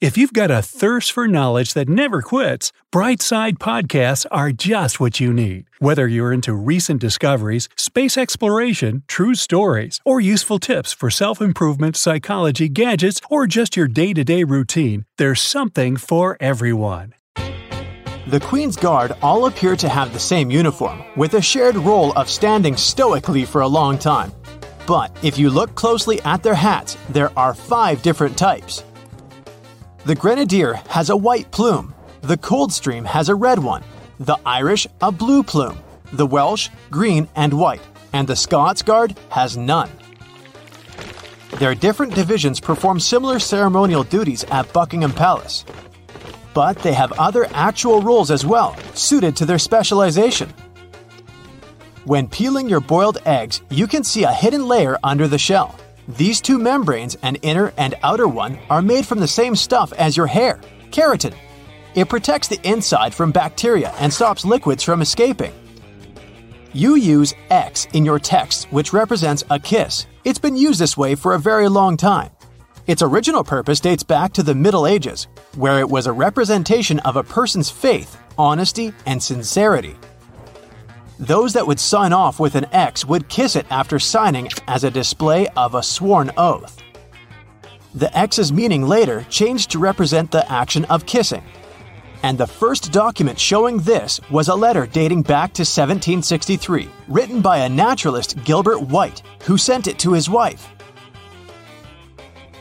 If you've got a thirst for knowledge that never quits, Brightside Podcasts are just what you need. Whether you're into recent discoveries, space exploration, true stories, or useful tips for self improvement, psychology, gadgets, or just your day to day routine, there's something for everyone. The Queen's Guard all appear to have the same uniform, with a shared role of standing stoically for a long time. But if you look closely at their hats, there are five different types. The Grenadier has a white plume, the Coldstream has a red one, the Irish a blue plume, the Welsh green and white, and the Scots Guard has none. Their different divisions perform similar ceremonial duties at Buckingham Palace. But they have other actual roles as well, suited to their specialization. When peeling your boiled eggs, you can see a hidden layer under the shell. These two membranes, an inner and outer one, are made from the same stuff as your hair keratin. It protects the inside from bacteria and stops liquids from escaping. You use X in your text, which represents a kiss. It's been used this way for a very long time. Its original purpose dates back to the Middle Ages, where it was a representation of a person's faith, honesty, and sincerity. Those that would sign off with an X would kiss it after signing as a display of a sworn oath. The X's meaning later changed to represent the action of kissing. And the first document showing this was a letter dating back to 1763, written by a naturalist Gilbert White, who sent it to his wife.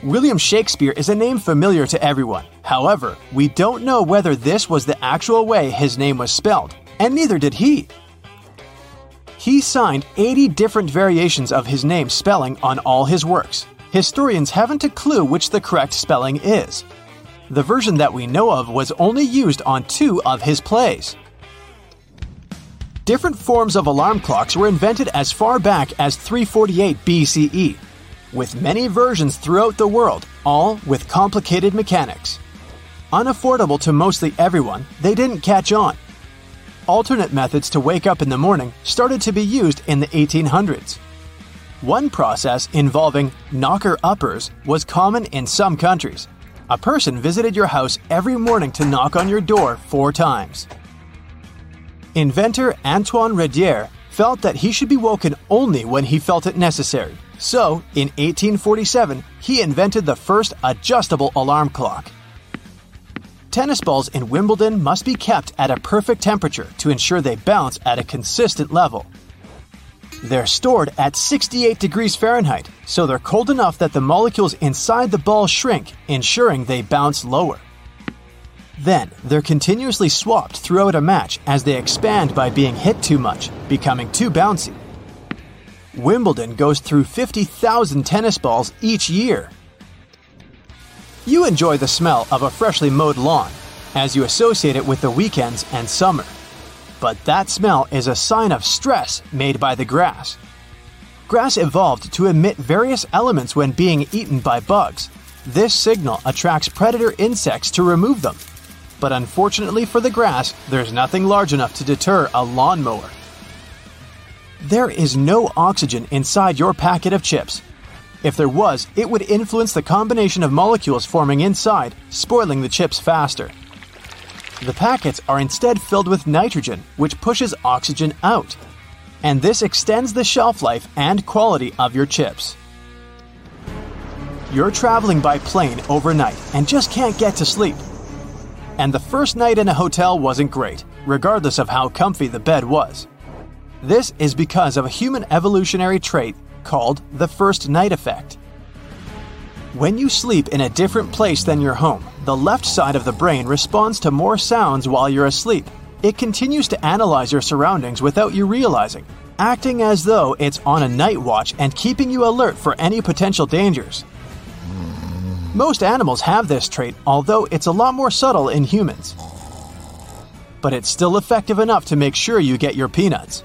William Shakespeare is a name familiar to everyone. However, we don't know whether this was the actual way his name was spelled, and neither did he. He signed 80 different variations of his name spelling on all his works. Historians haven't a clue which the correct spelling is. The version that we know of was only used on two of his plays. Different forms of alarm clocks were invented as far back as 348 BCE, with many versions throughout the world, all with complicated mechanics. Unaffordable to mostly everyone, they didn't catch on. Alternate methods to wake up in the morning started to be used in the 1800s. One process involving knocker uppers was common in some countries. A person visited your house every morning to knock on your door four times. Inventor Antoine Redier felt that he should be woken only when he felt it necessary. So, in 1847, he invented the first adjustable alarm clock. Tennis balls in Wimbledon must be kept at a perfect temperature to ensure they bounce at a consistent level. They're stored at 68 degrees Fahrenheit, so they're cold enough that the molecules inside the ball shrink, ensuring they bounce lower. Then, they're continuously swapped throughout a match as they expand by being hit too much, becoming too bouncy. Wimbledon goes through 50,000 tennis balls each year. You enjoy the smell of a freshly mowed lawn, as you associate it with the weekends and summer. But that smell is a sign of stress made by the grass. Grass evolved to emit various elements when being eaten by bugs. This signal attracts predator insects to remove them. But unfortunately for the grass, there's nothing large enough to deter a lawnmower. There is no oxygen inside your packet of chips. If there was, it would influence the combination of molecules forming inside, spoiling the chips faster. The packets are instead filled with nitrogen, which pushes oxygen out. And this extends the shelf life and quality of your chips. You're traveling by plane overnight and just can't get to sleep. and the first night in a hotel wasn't great, regardless of how comfy the bed was. This is because of a human evolutionary trait called the first night effect. When you sleep in a different place than your home, the left side of the brain responds to more sounds while you're asleep. It continues to analyze your surroundings without you realizing, acting as though it's on a night watch and keeping you alert for any potential dangers. Most animals have this trait, although it's a lot more subtle in humans. But it's still effective enough to make sure you get your peanuts.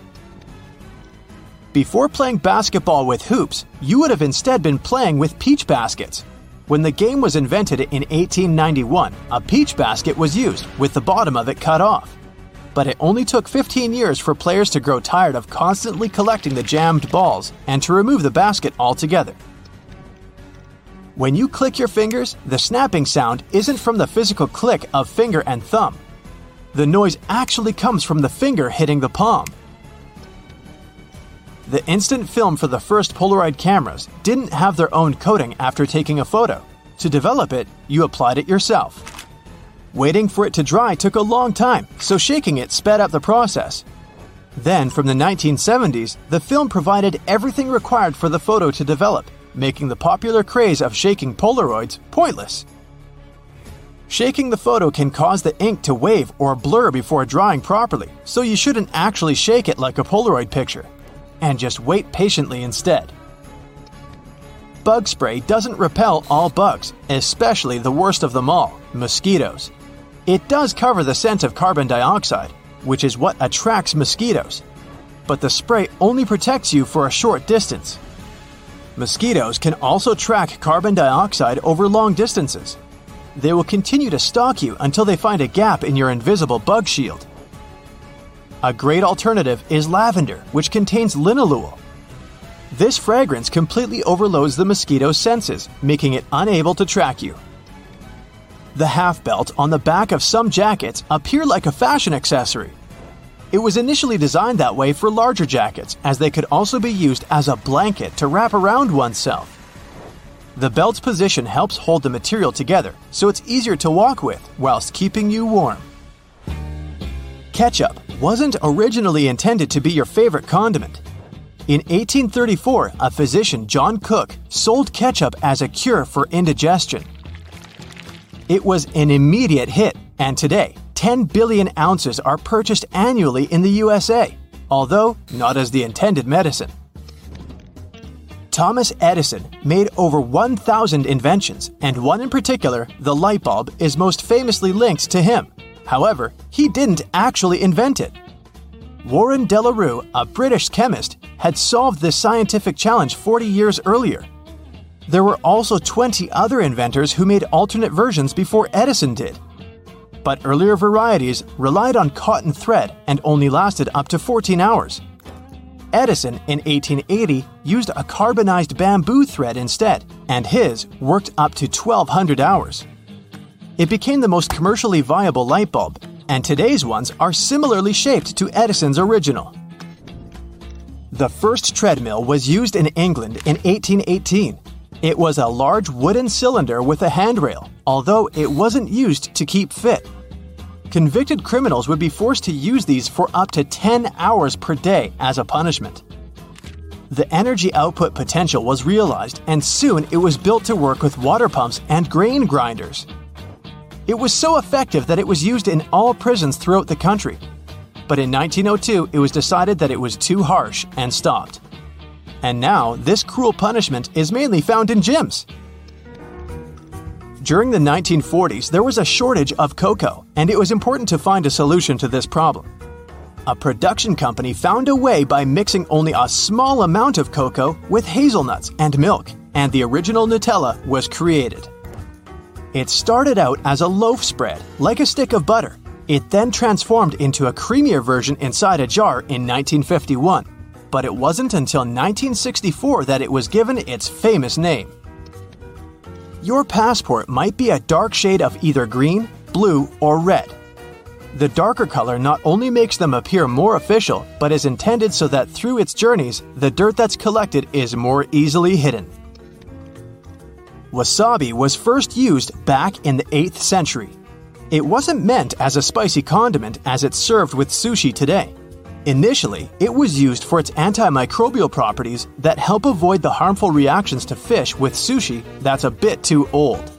Before playing basketball with hoops, you would have instead been playing with peach baskets. When the game was invented in 1891, a peach basket was used, with the bottom of it cut off. But it only took 15 years for players to grow tired of constantly collecting the jammed balls and to remove the basket altogether. When you click your fingers, the snapping sound isn't from the physical click of finger and thumb. The noise actually comes from the finger hitting the palm. The instant film for the first Polaroid cameras didn't have their own coating after taking a photo. To develop it, you applied it yourself. Waiting for it to dry took a long time, so shaking it sped up the process. Then, from the 1970s, the film provided everything required for the photo to develop, making the popular craze of shaking Polaroids pointless. Shaking the photo can cause the ink to wave or blur before drying properly, so you shouldn't actually shake it like a Polaroid picture and just wait patiently instead. Bug spray doesn't repel all bugs, especially the worst of them all mosquitoes. It does cover the scent of carbon dioxide, which is what attracts mosquitoes, but the spray only protects you for a short distance. Mosquitoes can also track carbon dioxide over long distances. They will continue to stalk you until they find a gap in your invisible bug shield. A great alternative is lavender, which contains linalool. This fragrance completely overloads the mosquito's senses, making it unable to track you. The half belt on the back of some jackets appear like a fashion accessory. It was initially designed that way for larger jackets, as they could also be used as a blanket to wrap around oneself. The belt's position helps hold the material together, so it's easier to walk with whilst keeping you warm. Ketchup wasn't originally intended to be your favorite condiment. In 1834, a physician, John Cook, sold ketchup as a cure for indigestion. It was an immediate hit, and today, 10 billion ounces are purchased annually in the USA, although not as the intended medicine. Thomas Edison made over 1,000 inventions, and one in particular, the light bulb, is most famously linked to him. However, he didn't actually invent it. Warren De la Rue, a British chemist, had solved this scientific challenge 40 years earlier. There were also 20 other inventors who made alternate versions before Edison did. But earlier varieties relied on cotton thread and only lasted up to 14 hours. Edison in 1880 used a carbonized bamboo thread instead, and his worked up to 1200 hours. It became the most commercially viable light bulb, and today's ones are similarly shaped to Edison's original. The first treadmill was used in England in 1818. It was a large wooden cylinder with a handrail, although it wasn't used to keep fit. Convicted criminals would be forced to use these for up to 10 hours per day as a punishment. The energy output potential was realized, and soon it was built to work with water pumps and grain grinders. It was so effective that it was used in all prisons throughout the country. But in 1902, it was decided that it was too harsh and stopped. And now, this cruel punishment is mainly found in gyms. During the 1940s, there was a shortage of cocoa, and it was important to find a solution to this problem. A production company found a way by mixing only a small amount of cocoa with hazelnuts and milk, and the original Nutella was created. It started out as a loaf spread, like a stick of butter. It then transformed into a creamier version inside a jar in 1951. But it wasn't until 1964 that it was given its famous name. Your passport might be a dark shade of either green, blue, or red. The darker color not only makes them appear more official, but is intended so that through its journeys, the dirt that's collected is more easily hidden. Wasabi was first used back in the 8th century. It wasn't meant as a spicy condiment as it's served with sushi today. Initially, it was used for its antimicrobial properties that help avoid the harmful reactions to fish with sushi that's a bit too old.